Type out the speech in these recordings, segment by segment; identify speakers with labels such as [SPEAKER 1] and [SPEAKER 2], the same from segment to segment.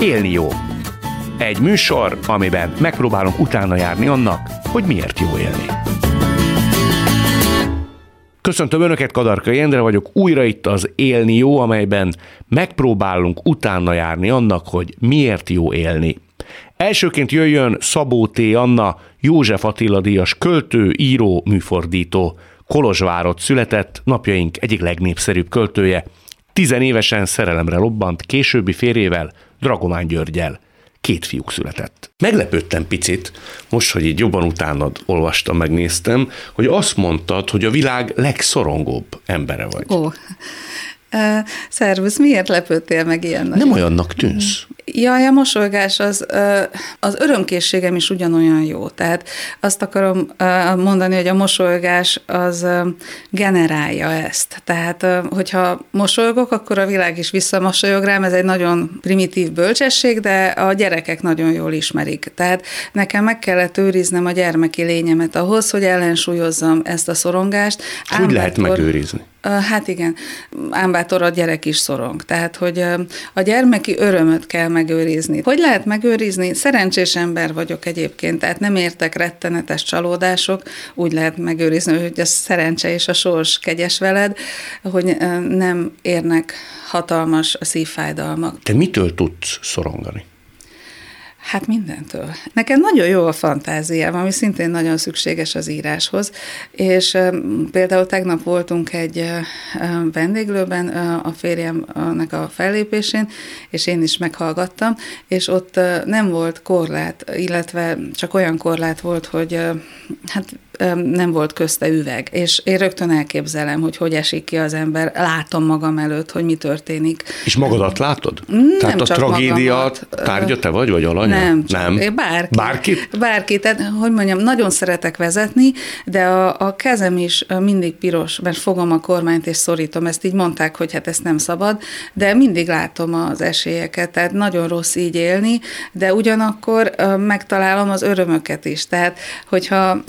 [SPEAKER 1] Élni jó. Egy műsor, amiben megpróbálunk utána járni annak, hogy miért jó élni. Köszöntöm Önöket, Kadarka Jendre vagyok, újra itt az Élni jó, amelyben megpróbálunk utána járni annak, hogy miért jó élni. Elsőként jöjjön Szabó T. Anna, József Attila díjas költő, író, műfordító. Kolozsvárot született, napjaink egyik legnépszerűbb költője. Tizenévesen szerelemre lobbant, későbbi férjével, Dragomán Györgyel két fiúk született. Meglepődtem picit, most, hogy így jobban utánad olvastam, megnéztem, hogy azt mondtad, hogy a világ legszorongóbb embere vagy.
[SPEAKER 2] Ó, Szervusz, miért lepődtél meg ilyen
[SPEAKER 1] Nem olyannak tűnsz.
[SPEAKER 2] Jaj, a mosolygás az, az örömkészségem is ugyanolyan jó. Tehát azt akarom mondani, hogy a mosolygás az generálja ezt. Tehát, hogyha mosolygok, akkor a világ is visszamosolyog rám. Ez egy nagyon primitív bölcsesség, de a gyerekek nagyon jól ismerik. Tehát nekem meg kellett őriznem a gyermeki lényemet ahhoz, hogy ellensúlyozzam ezt a szorongást.
[SPEAKER 1] Hogy lehet megőrizni?
[SPEAKER 2] Hát igen, ámbátor a gyerek is szorong. Tehát, hogy a gyermeki örömöt kell megőrizni. Hogy lehet megőrizni? Szerencsés ember vagyok egyébként, tehát nem értek rettenetes csalódások, úgy lehet megőrizni, hogy a szerencse és a sors kegyes veled, hogy nem érnek hatalmas szívfájdalmak.
[SPEAKER 1] Te mitől tudsz szorongani?
[SPEAKER 2] Hát mindentől. Nekem nagyon jó a fantáziám, ami szintén nagyon szükséges az íráshoz, és például tegnap voltunk egy vendéglőben a férjemnek a fellépésén, és én is meghallgattam, és ott nem volt korlát, illetve csak olyan korlát volt, hogy hát nem volt közte üveg, és én rögtön elképzelem, hogy hogy esik ki az ember, látom magam előtt, hogy mi történik.
[SPEAKER 1] És magadat látod? Nem Tehát a tragédia magamat. tárgya te vagy, vagy alanya?
[SPEAKER 2] Nem, csak nem. Bárki.
[SPEAKER 1] Bárkit?
[SPEAKER 2] Bárkit. Tehát, hogy mondjam, nagyon szeretek vezetni, de a, a kezem is mindig piros, mert fogom a kormányt és szorítom. Ezt így mondták, hogy hát ezt nem szabad, de mindig látom az esélyeket, tehát nagyon rossz így élni, de ugyanakkor megtalálom az örömöket is. Tehát, hogyha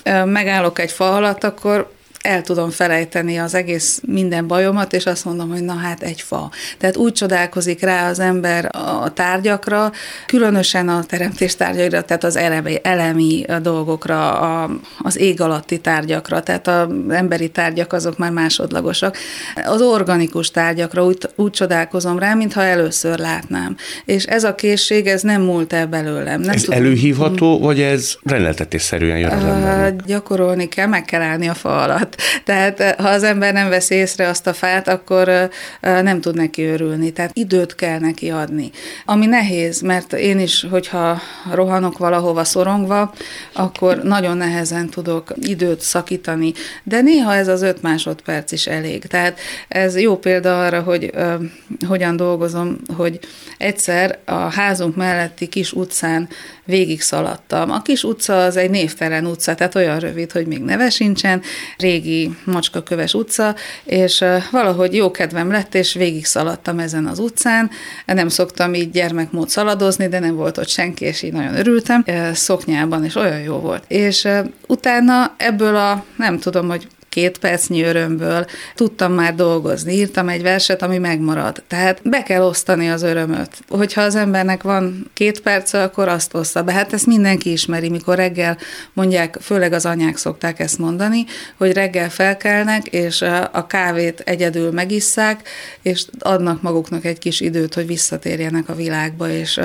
[SPEAKER 2] megállok egy fa alatt, akkor el tudom felejteni az egész minden bajomat, és azt mondom, hogy na hát egy fa. Tehát úgy csodálkozik rá az ember a tárgyakra, különösen a teremtés tárgyaira, tehát az elemi, elemi dolgokra, a, az ég alatti tárgyakra, tehát az emberi tárgyak azok már másodlagosak. Az organikus tárgyakra úgy, úgy csodálkozom rá, mintha először látnám. És ez a készség, ez nem múlt el belőlem. Nem
[SPEAKER 1] ez tudom. előhívható, vagy ez rendeltetésszerűen jön az
[SPEAKER 2] embernek? Gyakorolni kell, meg kell állni a fa alatt fát. Tehát eh, ha az ember nem veszi észre azt a fát, akkor eh, eh, nem tud neki örülni. Tehát időt kell neki adni. Ami nehéz, mert én is, hogyha rohanok valahova szorongva, akkor nagyon nehezen tudok időt szakítani. De néha ez az öt másodperc is elég. Tehát ez jó példa arra, hogy uh, hogyan dolgozom, hogy egyszer a házunk melletti kis utcán végig szaladtam. A kis utca az egy névtelen utca, tehát olyan rövid, hogy még neve sincsen, régi macskaköves utca, és valahogy jó kedvem lett, és végig szaladtam ezen az utcán. Nem szoktam így gyermekmód szaladozni, de nem volt ott senki, és így nagyon örültem. Szoknyában, és olyan jó volt. És utána ebből a, nem tudom, hogy két percnyi örömből tudtam már dolgozni, írtam egy verset, ami megmarad. Tehát be kell osztani az örömöt. Hogyha az embernek van két perc, akkor azt oszta be. Hát ezt mindenki ismeri, mikor reggel mondják, főleg az anyák szokták ezt mondani, hogy reggel felkelnek, és a kávét egyedül megisszák, és adnak maguknak egy kis időt, hogy visszatérjenek a világba, és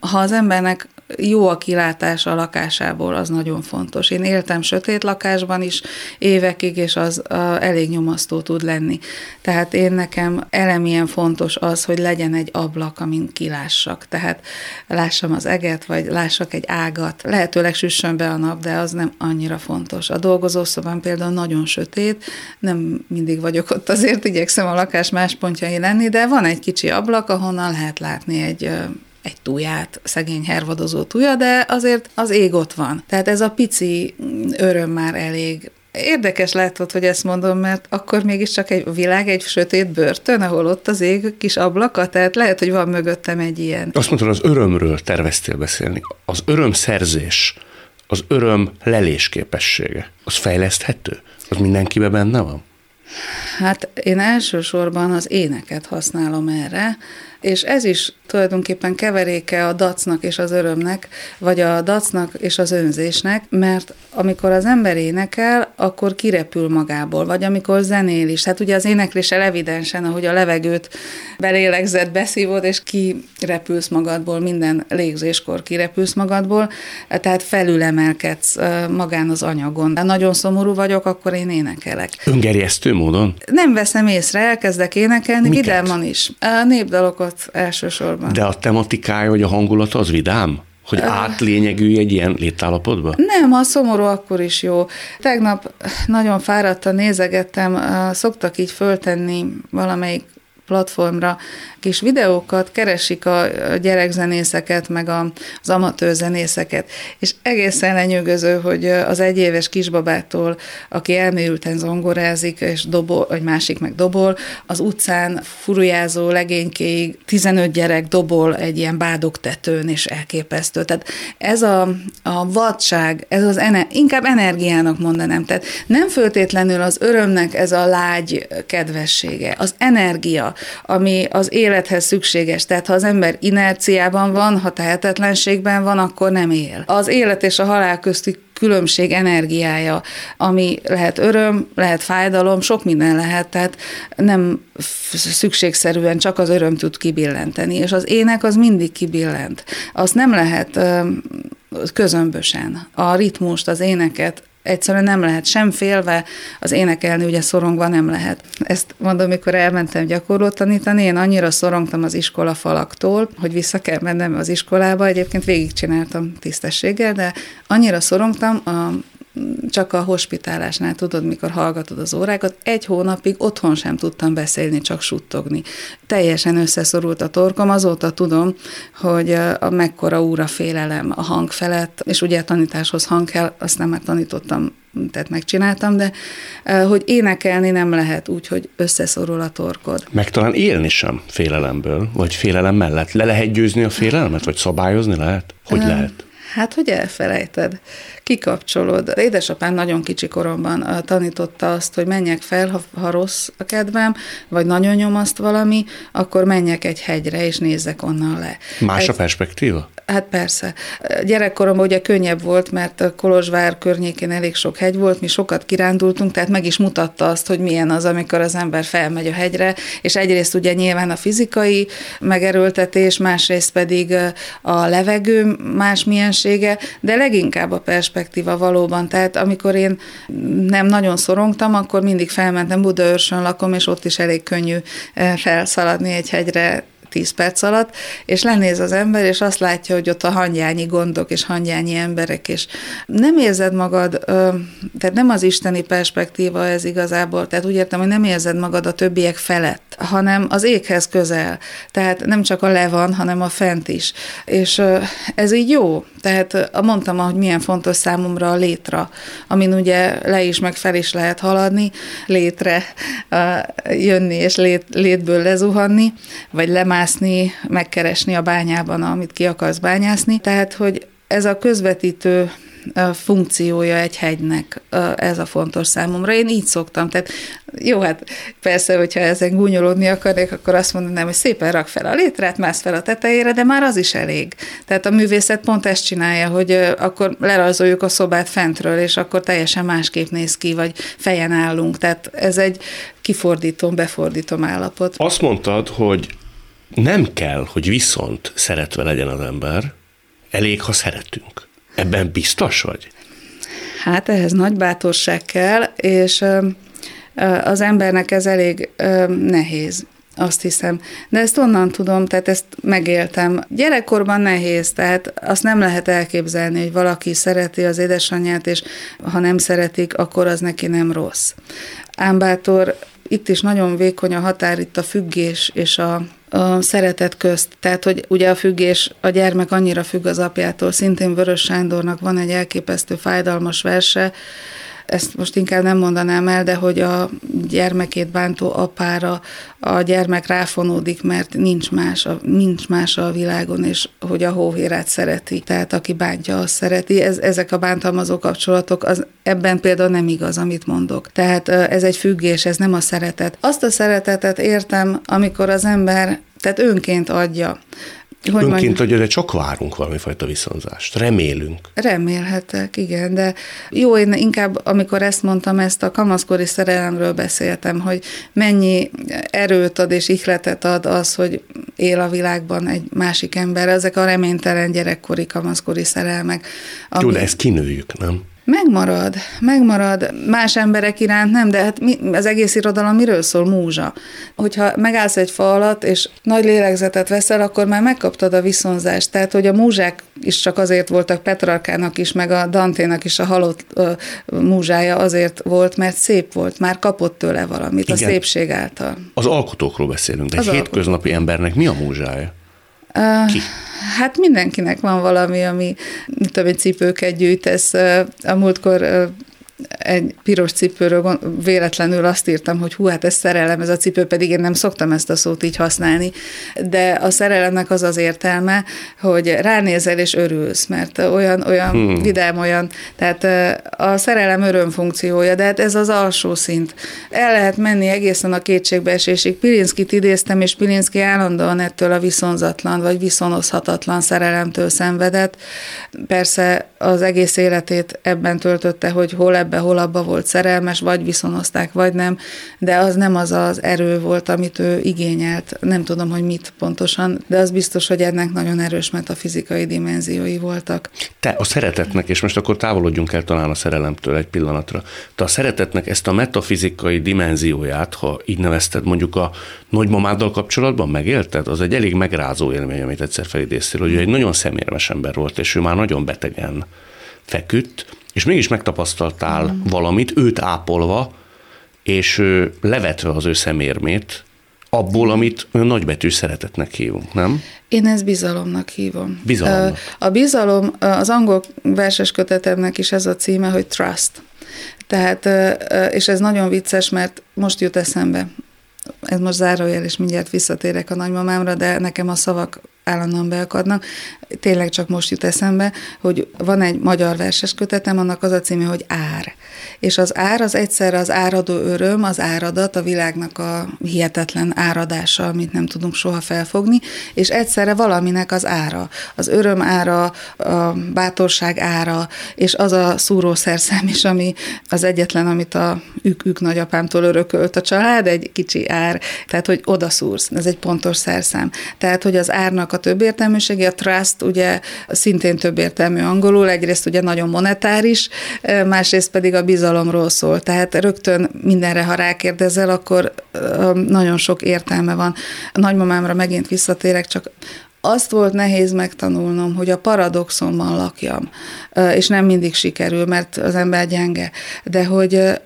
[SPEAKER 2] ha az embernek jó a kilátás a lakásából, az nagyon fontos. Én éltem sötét lakásban is évekig, és az a, elég nyomasztó tud lenni. Tehát én nekem elemilyen fontos az, hogy legyen egy ablak, amin kilássak. Tehát lássam az eget, vagy lássak egy ágat. Lehetőleg süssön be a nap, de az nem annyira fontos. A dolgozószobán például nagyon sötét, nem mindig vagyok ott, azért igyekszem a lakás más pontjai lenni, de van egy kicsi ablak, ahonnan lehet látni egy egy túját, szegény hervadozó túja, de azért az ég ott van. Tehát ez a pici öröm már elég Érdekes látod, hogy ezt mondom, mert akkor mégiscsak egy világ, egy sötét börtön, ahol ott az ég kis ablaka, tehát lehet, hogy van mögöttem egy ilyen.
[SPEAKER 1] Azt mondtad, az örömről terveztél beszélni. Az örömszerzés, az öröm lelés képessége, az fejleszthető? Az mindenkiben benne van?
[SPEAKER 2] Hát én elsősorban az éneket használom erre, És ez is tulajdonképpen keveréke a dacnak és az örömnek, vagy a dacnak és az önzésnek, mert amikor az ember énekel, akkor kirepül magából, vagy amikor zenél is. Hát ugye az énekléssel evidensen, ahogy a levegőt belélegzett, beszívod, és kirepülsz magadból, minden légzéskor kirepülsz magadból, tehát felülemelkedsz magán az anyagon. Ha nagyon szomorú vagyok, akkor én énekelek.
[SPEAKER 1] Öngerjesztő módon?
[SPEAKER 2] Nem veszem észre, elkezdek énekelni, Miket? vidáman is. A népdalokat elsősorban.
[SPEAKER 1] De a tematikája, vagy a hangulat az vidám? Hogy átlényegülj egy ilyen létállapotba?
[SPEAKER 2] Nem, a szomorú akkor is jó. Tegnap nagyon fáradtan nézegettem, szoktak így föltenni valamelyik platformra kis videókat, keresik a gyerekzenészeket, meg az amatőr zenészeket, és egészen lenyűgöző, hogy az egyéves kisbabától, aki elmélyülten zongorázik, és dobol, vagy másik meg dobol, az utcán furujázó legénykéig 15 gyerek dobol egy ilyen bádogtetőn, és elképesztő. Tehát ez a, a vadság, ez az ener, inkább energiának mondanám, tehát nem föltétlenül az örömnek ez a lágy kedvessége, az energia, ami az élethez szükséges. Tehát ha az ember inerciában van, ha tehetetlenségben van, akkor nem él. Az élet és a halál közti különbség energiája, ami lehet öröm, lehet fájdalom, sok minden lehet, tehát nem szükségszerűen csak az öröm tud kibillenteni, és az ének az mindig kibillent. Azt nem lehet közömbösen. A ritmust, az éneket egyszerűen nem lehet sem félve, az énekelni ugye szorongva nem lehet. Ezt mondom, mikor elmentem gyakorlót tanítani, én annyira szorongtam az iskola falaktól, hogy vissza kell mennem az iskolába, egyébként végigcsináltam tisztességgel, de annyira szorongtam, a csak a hospitálásnál tudod, mikor hallgatod az órákat, egy hónapig otthon sem tudtam beszélni, csak suttogni. Teljesen összeszorult a torkom, azóta tudom, hogy a mekkora úra félelem a hang felett, és ugye a tanításhoz hang kell, azt nem már tanítottam tehát megcsináltam, de hogy énekelni nem lehet úgy, hogy összeszorul a torkod.
[SPEAKER 1] Meg talán élni sem félelemből, vagy félelem mellett. Le lehet győzni a félelmet, vagy szabályozni lehet? Hogy lehet?
[SPEAKER 2] Hát, hogy elfelejted, kikapcsolod. Édesapám nagyon kicsi koromban tanította azt, hogy menjek fel, ha, ha rossz a kedvem, vagy nagyon nyomaszt valami, akkor menjek egy hegyre, és nézzek onnan le.
[SPEAKER 1] Más a perspektíva?
[SPEAKER 2] Hát persze. Gyerekkoromban ugye könnyebb volt, mert a Kolozsvár környékén elég sok hegy volt, mi sokat kirándultunk, tehát meg is mutatta azt, hogy milyen az, amikor az ember felmegy a hegyre, és egyrészt ugye nyilván a fizikai megerőltetés, másrészt pedig a levegő más miensége, de leginkább a perspektíva valóban. Tehát amikor én nem nagyon szorongtam, akkor mindig felmentem, Budaörsön lakom, és ott is elég könnyű felszaladni egy hegyre 10 perc alatt, és lenéz az ember, és azt látja, hogy ott a hangyányi gondok és hangyányi emberek, és nem érzed magad, tehát nem az isteni perspektíva ez igazából, tehát úgy értem, hogy nem érzed magad a többiek felett, hanem az éghez közel. Tehát nem csak a le van, hanem a fent is. És ez így jó. Tehát mondtam, hogy milyen fontos számomra a létra, amin ugye le is, meg fel is lehet haladni, létre jönni és lét, létből lezuhanni, vagy lemászni, megkeresni a bányában, amit ki akarsz bányászni. Tehát, hogy ez a közvetítő funkciója egy hegynek, ez a fontos számomra. Én így szoktam, tehát jó, hát persze, hogyha ezen gúnyolódni akarnék, akkor azt mondanám, hogy szépen rak fel a létrát, mász fel a tetejére, de már az is elég. Tehát a művészet pont ezt csinálja, hogy akkor lerajzoljuk a szobát fentről, és akkor teljesen másképp néz ki, vagy fejen állunk. Tehát ez egy kifordítom, befordítom állapot.
[SPEAKER 1] Azt mondtad, hogy nem kell, hogy viszont szeretve legyen az ember, elég, ha szeretünk. Ebben biztos vagy?
[SPEAKER 2] Hát ehhez nagy bátorság kell, és az embernek ez elég nehéz azt hiszem. De ezt onnan tudom, tehát ezt megéltem. Gyerekkorban nehéz, tehát azt nem lehet elképzelni, hogy valaki szereti az édesanyját, és ha nem szeretik, akkor az neki nem rossz. Ámbátor itt is nagyon vékony a határ, itt a függés és a, a szeretet közt. Tehát, hogy ugye a függés, a gyermek annyira függ az apjától, szintén Vörös Sándornak van egy elképesztő fájdalmas verse, ezt most inkább nem mondanám el, de hogy a gyermekét bántó apára a gyermek ráfonódik, mert nincs más, a, nincs más a világon, és hogy a hóhérát szereti. Tehát aki bántja, azt szereti. Ez, ezek a bántalmazó kapcsolatok, az, ebben például nem igaz, amit mondok. Tehát ez egy függés, ez nem a szeretet. Azt a szeretetet értem, amikor az ember Tehát önként adja.
[SPEAKER 1] Hogy Önként, hogy de csak várunk valamifajta viszonzást. Remélünk.
[SPEAKER 2] Remélhetek, igen, de jó, én inkább, amikor ezt mondtam, ezt a kamaszkori szerelemről beszéltem, hogy mennyi erőt ad és ihletet ad az, hogy él a világban egy másik ember, ezek a reménytelen gyerekkori, kamaszkori szerelmek.
[SPEAKER 1] Ami... Jó, de ezt kinőjük, nem?
[SPEAKER 2] Megmarad, megmarad. Más emberek iránt nem, de hát mi, az egész irodalom miről szól? Múzsa. Hogyha megállsz egy fa alatt, és nagy lélegzetet veszel, akkor már megkaptad a viszonzást. Tehát, hogy a múzsák is csak azért voltak, Petrarkának is, meg a Danténak is a halott ö, múzsája azért volt, mert szép volt, már kapott tőle valamit Igen. a szépség által.
[SPEAKER 1] Az alkotókról beszélünk, de az hétköznapi alkotó. embernek mi a múzsája?
[SPEAKER 2] Ki? Hát mindenkinek van valami, ami, mint tudom, cipőket gyűjtesz. A múltkor egy piros cipőről véletlenül azt írtam, hogy hú, hát ez szerelem, ez a cipő, pedig én nem szoktam ezt a szót így használni, de a szerelemnek az az értelme, hogy ránézel és örülsz, mert olyan, olyan hmm. vidám, olyan, tehát a szerelem öröm funkciója, de hát ez az alsó szint. El lehet menni egészen a kétségbeesésig. Pilinszkit idéztem, és Pilinszki állandóan ettől a viszonzatlan, vagy viszonozhatatlan szerelemtől szenvedett. Persze az egész életét ebben töltötte, hogy hol ebbe, hol abba volt szerelmes, vagy viszonozták, vagy nem, de az nem az az erő volt, amit ő igényelt. Nem tudom, hogy mit pontosan, de az biztos, hogy ennek nagyon erős metafizikai dimenziói voltak.
[SPEAKER 1] Te a szeretetnek, és most akkor távolodjunk el talán a szerelemtől egy pillanatra, te a szeretetnek ezt a metafizikai dimenzióját, ha így nevezted, mondjuk a nagymamáddal kapcsolatban megélted? Az egy elég megrázó élmény, amit egyszer felidéztél, hogy ő egy nagyon szemérmes ember volt, és ő már nagyon betegen feküdt, és mégis megtapasztaltál mm. valamit, őt ápolva, és levetve az ő szemérmét, abból, amit nagybetű szeretetnek hívunk, nem?
[SPEAKER 2] Én ezt bizalomnak hívom.
[SPEAKER 1] Bizalomnak.
[SPEAKER 2] A bizalom, az angol verses kötetemnek is ez a címe, hogy trust. Tehát, és ez nagyon vicces, mert most jut eszembe. Ez most zárójel, és mindjárt visszatérek a nagymamámra, de nekem a szavak állandóan beakadnak. Tényleg csak most jut eszembe, hogy van egy magyar verses kötetem, annak az a címe, hogy Ár. És az ár az egyszerre az áradó öröm, az áradat, a világnak a hihetetlen áradása, amit nem tudunk soha felfogni, és egyszerre valaminek az ára. Az öröm ára, a bátorság ára, és az a szúrószerszám is, ami az egyetlen, amit a ük-ük nagyapámtól örökölt a család, egy kicsi ár, tehát hogy odaszúrsz, ez egy pontos szerszám. Tehát, hogy az árnak a többértelműsége, a trust ugye szintén többértelmű angolul, egyrészt ugye nagyon monetáris, másrészt pedig a bizalomról szól. Tehát rögtön mindenre, ha rákérdezel, akkor nagyon sok értelme van. A nagymamámra megint visszatérek, csak azt volt nehéz megtanulnom, hogy a paradoxonban lakjam, és nem mindig sikerül, mert az ember gyenge, de hogy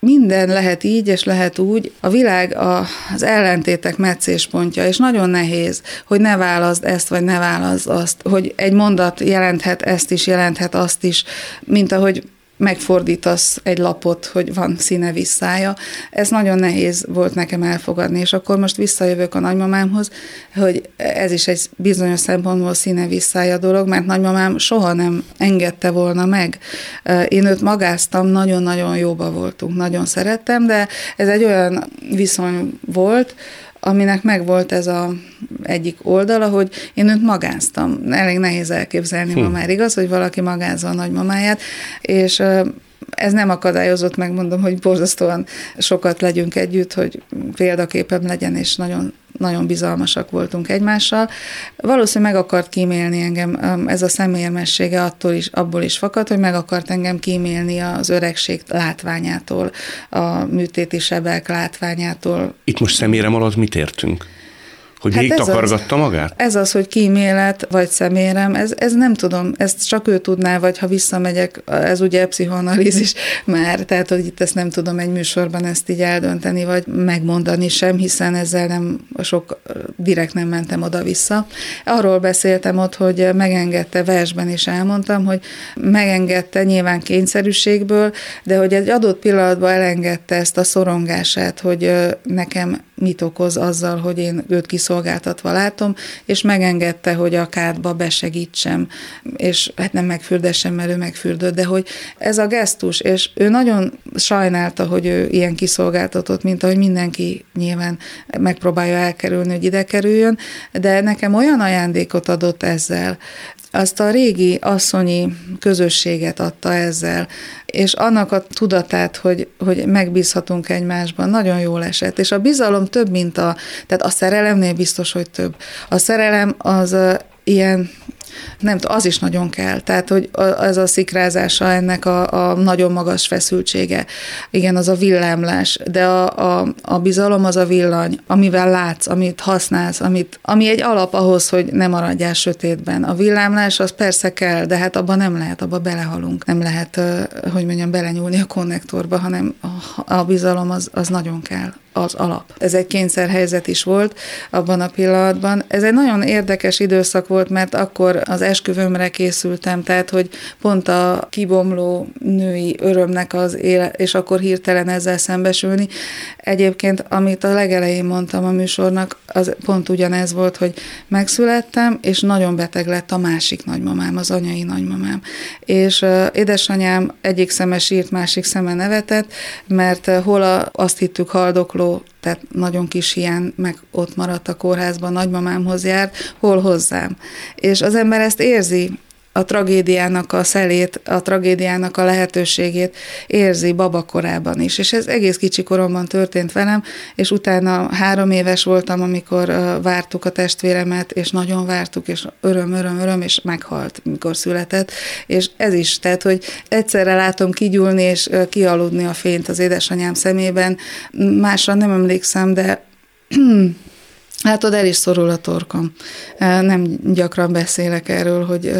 [SPEAKER 2] minden lehet így, és lehet úgy. A világ a, az ellentétek meccéspontja, és nagyon nehéz, hogy ne válaszd ezt, vagy ne válaszd azt, hogy egy mondat jelenthet ezt is, jelenthet azt is, mint ahogy megfordítasz egy lapot, hogy van színe visszája. Ez nagyon nehéz volt nekem elfogadni, és akkor most visszajövök a nagymamámhoz, hogy ez is egy bizonyos szempontból színe visszája dolog, mert nagymamám soha nem engedte volna meg. Én őt magáztam, nagyon-nagyon jóba voltunk, nagyon szerettem, de ez egy olyan viszony volt, aminek megvolt ez a egyik oldala, hogy én őt magáztam. Elég nehéz elképzelni hm. ma már, igaz, hogy valaki magázza a nagymamáját, és ez nem akadályozott, megmondom, hogy borzasztóan sokat legyünk együtt, hogy példaképem legyen, és nagyon nagyon bizalmasak voltunk egymással. Valószínűleg meg akart kímélni engem, ez a személyemessége attól is, abból is fakad, hogy meg akart engem kímélni az öregség látványától, a műtéti sebek látványától.
[SPEAKER 1] Itt most személyem alatt mit értünk? Hogy hát még takargatta
[SPEAKER 2] az,
[SPEAKER 1] magát?
[SPEAKER 2] Ez az, hogy kímélet, vagy szemérem, ez, ez nem tudom, ezt csak ő tudná, vagy ha visszamegyek, ez ugye pszichoanalízis már, tehát hogy itt ezt nem tudom egy műsorban ezt így eldönteni, vagy megmondani sem, hiszen ezzel nem sok, direkt nem mentem oda-vissza. Arról beszéltem ott, hogy megengedte, versben is elmondtam, hogy megengedte nyilván kényszerűségből, de hogy egy adott pillanatban elengedte ezt a szorongását, hogy nekem mit okoz azzal, hogy én őt kiszolgálom, kiszolgáltatva látom, és megengedte, hogy a kádba besegítsem, és hát nem megfürdessem, mert ő megfürdött, de hogy ez a gesztus, és ő nagyon sajnálta, hogy ő ilyen kiszolgáltatott, mint ahogy mindenki nyilván megpróbálja elkerülni, hogy ide kerüljön, de nekem olyan ajándékot adott ezzel, azt a régi asszonyi közösséget adta ezzel, és annak a tudatát, hogy, hogy megbízhatunk egymásban, nagyon jól esett. És a bizalom több, mint a, tehát a szerelemnél biztos, hogy több. A szerelem az ilyen nem az is nagyon kell. Tehát, hogy ez a szikrázása ennek a, a nagyon magas feszültsége. Igen, az a villámlás, de a, a, a bizalom az a villany, amivel látsz, amit használsz, amit, ami egy alap ahhoz, hogy ne maradjál sötétben. A villámlás az persze kell, de hát abban nem lehet, abba belehalunk. Nem lehet, hogy mondjam, belenyúlni a konnektorba, hanem a, a bizalom az, az nagyon kell az alap. Ez egy kényszerhelyzet is volt abban a pillanatban. Ez egy nagyon érdekes időszak volt, mert akkor az esküvőmre készültem, tehát hogy pont a kibomló női örömnek az éle, és akkor hirtelen ezzel szembesülni. Egyébként, amit a legelején mondtam a műsornak, az pont ugyanez volt, hogy megszülettem, és nagyon beteg lett a másik nagymamám, az anyai nagymamám. És uh, édesanyám egyik szeme sírt, másik szeme nevetett, mert uh, hol a, azt hittük haldokló, tehát nagyon kis hiány, meg ott maradt a kórházban, nagymamámhoz járt, hol hozzám. És az ember ezt érzi, a tragédiának a szelét, a tragédiának a lehetőségét érzi babakorában is. És ez egész kicsi koromban történt velem, és utána három éves voltam, amikor vártuk a testvéremet, és nagyon vártuk, és öröm, öröm, öröm, és meghalt, mikor született. És ez is, tehát, hogy egyszerre látom kigyúlni és kialudni a fényt az édesanyám szemében. Másra nem emlékszem, de Hát el is szorul a torkom. Nem gyakran beszélek erről, hogy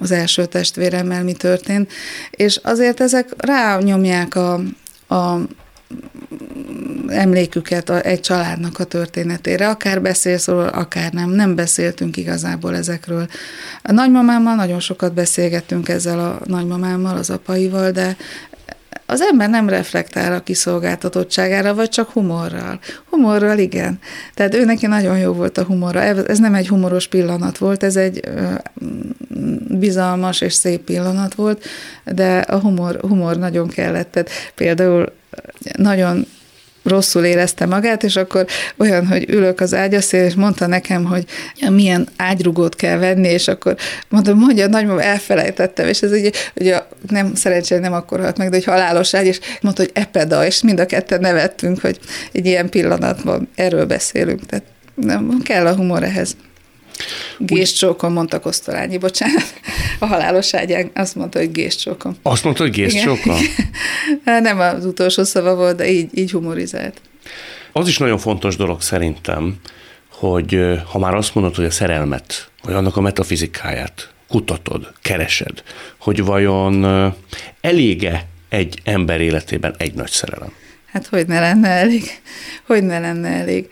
[SPEAKER 2] az első testvéremmel mi történt, és azért ezek rányomják a, a emléküket a, egy családnak a történetére. Akár beszélsz róla, akár nem. Nem beszéltünk igazából ezekről. A nagymamámmal nagyon sokat beszélgettünk ezzel a nagymamámmal, az apaival, de az ember nem reflektál a kiszolgáltatottságára, vagy csak humorral. Humorral igen. Tehát ő neki nagyon jó volt a humora. Ez nem egy humoros pillanat volt, ez egy bizalmas és szép pillanat volt, de a humor, humor nagyon kellett. Tehát például nagyon rosszul érezte magát, és akkor olyan, hogy ülök az ágyaszél, és mondta nekem, hogy milyen ágyrugót kell venni, és akkor mondom, mondja, nagymama, elfelejtettem, és ez ugye, ugye nem, szerencsére nem akkor halt meg, de egy halálos ágy, és mondta, hogy epeda, és mind a ketten nevettünk, hogy egy ilyen pillanatban erről beszélünk. Tehát nem, kell a humor ehhez. Géscsókon, mondta Kosztolányi, bocsánat. A halálos ágyán azt mondta, hogy géscsókon.
[SPEAKER 1] Azt mondta, hogy géscsókon?
[SPEAKER 2] Nem az utolsó szava volt, de így, így humorizált.
[SPEAKER 1] Az is nagyon fontos dolog szerintem, hogy ha már azt mondod, hogy a szerelmet, vagy annak a metafizikáját kutatod, keresed, hogy vajon elége egy ember életében egy nagy szerelem?
[SPEAKER 2] Hát hogy ne lenne elég? Hogy ne lenne elég?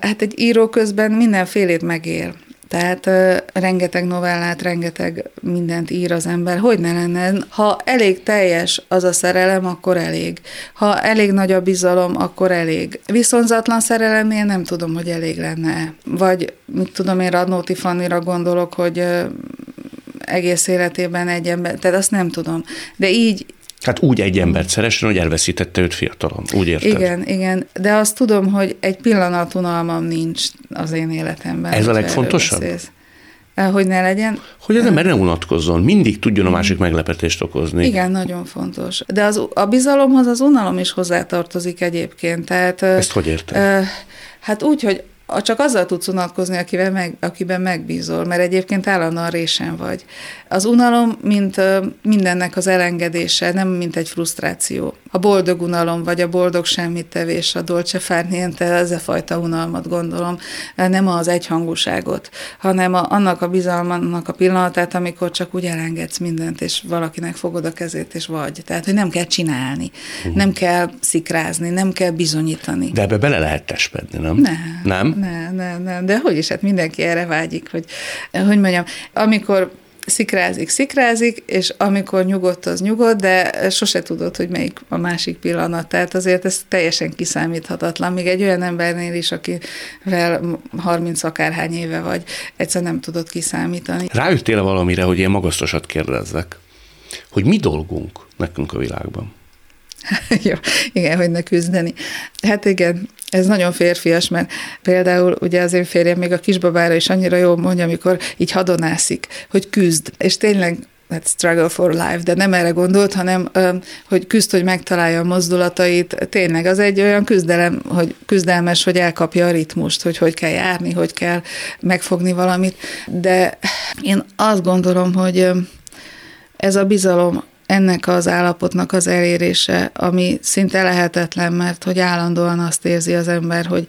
[SPEAKER 2] Hát egy író közben mindenfélét megél. Tehát uh, rengeteg novellát, rengeteg mindent ír az ember. Hogy ne lenne? Ha elég teljes az a szerelem, akkor elég. Ha elég nagy a bizalom, akkor elég. Viszonzatlan szerelemnél nem tudom, hogy elég lenne. Vagy, mit tudom én, Radnóti Fannira gondolok, hogy uh, egész életében egy ember, tehát azt nem tudom. De így,
[SPEAKER 1] Hát úgy egy embert szeressen, hogy elveszítette őt fiatalon. Úgy érted?
[SPEAKER 2] Igen, igen. De azt tudom, hogy egy pillanat unalmam nincs az én életemben.
[SPEAKER 1] Ez a legfontosabb?
[SPEAKER 2] Hogy ne legyen.
[SPEAKER 1] Hogy az ember ne unatkozzon, mindig tudjon a másik meglepetést okozni.
[SPEAKER 2] Igen, nagyon fontos. De az, a bizalomhoz az unalom is hozzátartozik egyébként. Tehát,
[SPEAKER 1] Ezt hogy érted?
[SPEAKER 2] Hát úgy, hogy csak azzal tudsz unatkozni, akiben, meg, akiben megbízol, mert egyébként állandóan résen vagy. Az unalom, mint mindennek az elengedése, nem mint egy frusztráció. A boldog unalom, vagy a boldog semmit tevés, a dolce far niente, ez a fajta unalmat gondolom, nem az egyhangúságot, hanem a, annak a bizalmannak a pillanatát, amikor csak úgy elengedsz mindent, és valakinek fogod a kezét, és vagy. Tehát, hogy nem kell csinálni, uh-huh. nem kell szikrázni, nem kell bizonyítani.
[SPEAKER 1] De ebbe bele lehet testpedni, nem?
[SPEAKER 2] Nem.
[SPEAKER 1] Nem?
[SPEAKER 2] Nem, nem, nem. De hogy is, hát mindenki erre vágyik, hogy, hogy mondjam, amikor szikrázik, szikrázik, és amikor nyugodt, az nyugodt, de sose tudod, hogy melyik a másik pillanat. Tehát azért ez teljesen kiszámíthatatlan. Még egy olyan embernél is, akivel 30 akárhány éve vagy, egyszer nem tudod kiszámítani.
[SPEAKER 1] Rájöttél valamire, hogy én magasztosat kérdezzek? Hogy mi dolgunk nekünk a világban?
[SPEAKER 2] Jó, igen, hogy ne küzdeni. Hát igen, ez nagyon férfias, mert például ugye az én férjem még a kisbabára is annyira jól mondja, amikor így hadonászik, hogy küzd. És tényleg hát struggle for life, de nem erre gondolt, hanem hogy küzd, hogy megtalálja a mozdulatait. Tényleg az egy olyan küzdelem, hogy küzdelmes, hogy elkapja a ritmust, hogy hogy kell járni, hogy kell megfogni valamit. De én azt gondolom, hogy ez a bizalom ennek az állapotnak az elérése, ami szinte lehetetlen, mert hogy állandóan azt érzi az ember, hogy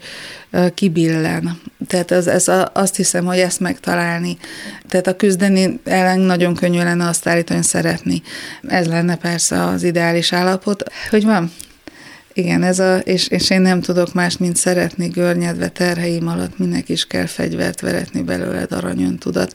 [SPEAKER 2] kibillen. Tehát ez, ez a, azt hiszem, hogy ezt megtalálni. Tehát a küzdeni ellen nagyon könnyű lenne azt állítani, szeretni. Ez lenne persze az ideális állapot. Hogy van? Igen, ez a, és, és én nem tudok más, mint szeretni görnyedve terheim alatt, minek is kell fegyvert veretni belőled aranyön tudat.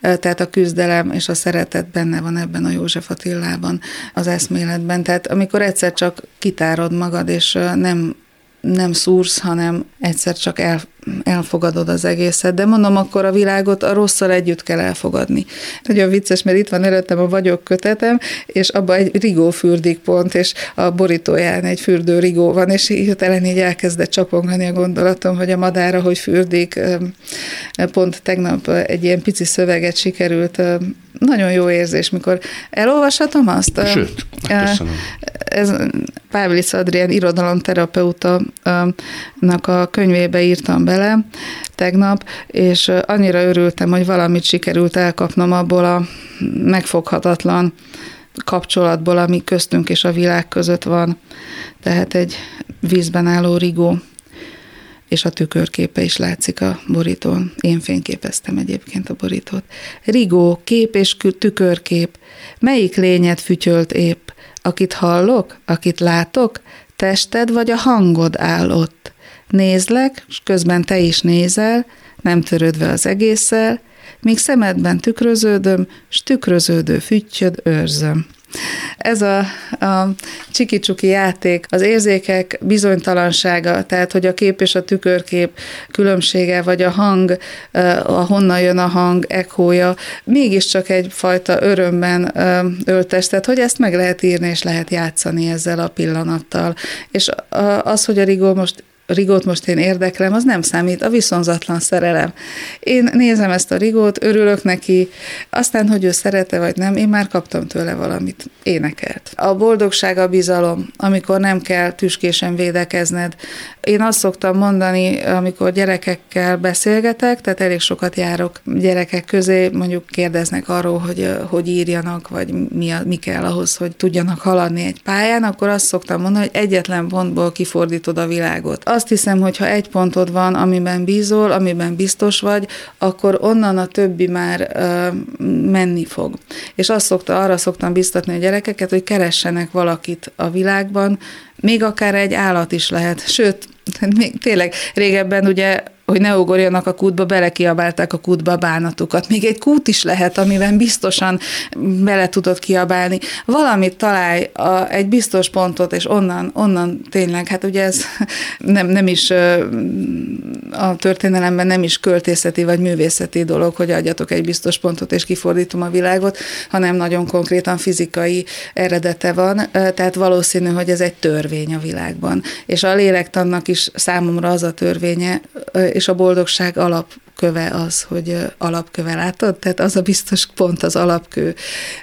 [SPEAKER 2] Tehát a küzdelem és a szeretet benne van ebben a József Attilában, az eszméletben. Tehát amikor egyszer csak kitárod magad, és nem nem szúrsz, hanem egyszer csak el, elfogadod az egészet. De mondom, akkor a világot a rosszal együtt kell elfogadni. Nagyon vicces, mert itt van előttem a vagyok kötetem, és abban egy rigó fürdik pont, és a borítóján egy fürdő rigó van, és hirtelen így elkezdett csapongani a gondolatom, hogy a madára, hogy fürdik. Pont tegnap egy ilyen pici szöveget sikerült nagyon jó érzés, mikor elolvashatom azt.
[SPEAKER 1] Sőt, köszönöm.
[SPEAKER 2] Ez Pávlic Adrián irodalomterapeuta a könyvébe írtam bele tegnap, és annyira örültem, hogy valamit sikerült elkapnom abból a megfoghatatlan kapcsolatból, ami köztünk és a világ között van. Tehát egy vízben álló rigó és a tükörképe is látszik a borítón. Én fényképeztem egyébként a borítót. Rigó, kép és tükörkép. Melyik lényed fütyölt épp? Akit hallok? Akit látok? Tested vagy a hangod áll ott? Nézlek, és közben te is nézel, nem törődve az egésszel, míg szemedben tükröződöm, s tükröződő füttyöd őrzöm. Ez a, a csiki-csuki játék, az érzékek bizonytalansága, tehát hogy a kép és a tükörkép különbsége, vagy a hang, ahonnan jön a hang, ekója, mégiscsak egyfajta örömben öltes, tehát hogy ezt meg lehet írni, és lehet játszani ezzel a pillanattal. És az, hogy a Rigó most rigót most én érdeklem, az nem számít, a viszonzatlan szerelem. Én nézem ezt a rigót, örülök neki, aztán, hogy ő szerete vagy nem, én már kaptam tőle valamit, énekelt. A boldogság a bizalom, amikor nem kell tüskésen védekezned. Én azt szoktam mondani, amikor gyerekekkel beszélgetek, tehát elég sokat járok gyerekek közé, mondjuk kérdeznek arról, hogy hogy írjanak, vagy mi, a, mi kell ahhoz, hogy tudjanak haladni egy pályán, akkor azt szoktam mondani, hogy egyetlen pontból kifordítod a világot azt hiszem, hogy ha egy pontod van, amiben bízol, amiben biztos vagy, akkor onnan a többi már uh, menni fog. És azt szokta, arra szoktam biztatni a gyerekeket, hogy keressenek valakit a világban, még akár egy állat is lehet. Sőt, még tényleg régebben ugye hogy ne ugorjanak a kútba, belekiabálták a kútba bánatukat. Még egy kút is lehet, amiben biztosan bele tudod kiabálni. Valamit találj, a, egy biztos pontot, és onnan, onnan tényleg, hát ugye ez nem, nem is a történelemben nem is költészeti vagy művészeti dolog, hogy adjatok egy biztos pontot, és kifordítom a világot, hanem nagyon konkrétan fizikai eredete van, tehát valószínű, hogy ez egy törvény a világban. És a lélektannak is számomra az a törvénye, és a boldogság alapköve az, hogy alapköve látod? Tehát az a biztos pont az alapkő,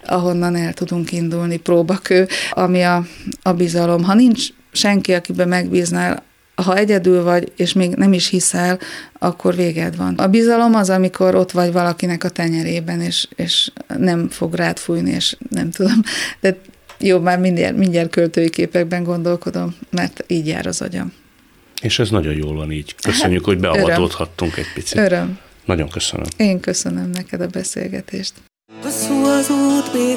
[SPEAKER 2] ahonnan el tudunk indulni, próbakő, ami a, a bizalom. Ha nincs senki, akiben megbíznál, ha egyedül vagy, és még nem is hiszel, akkor véged van. A bizalom az, amikor ott vagy valakinek a tenyerében, és, és nem fog rád fújni, és nem tudom. De jó, már mindjárt, mindjárt költői képekben gondolkodom, mert így jár az agyam.
[SPEAKER 1] És ez nagyon jól van így. Köszönjük, hogy beavatódhattunk egy picit.
[SPEAKER 2] Öröm.
[SPEAKER 1] Nagyon köszönöm.
[SPEAKER 2] Én köszönöm neked a beszélgetést.
[SPEAKER 3] Hosszú az út,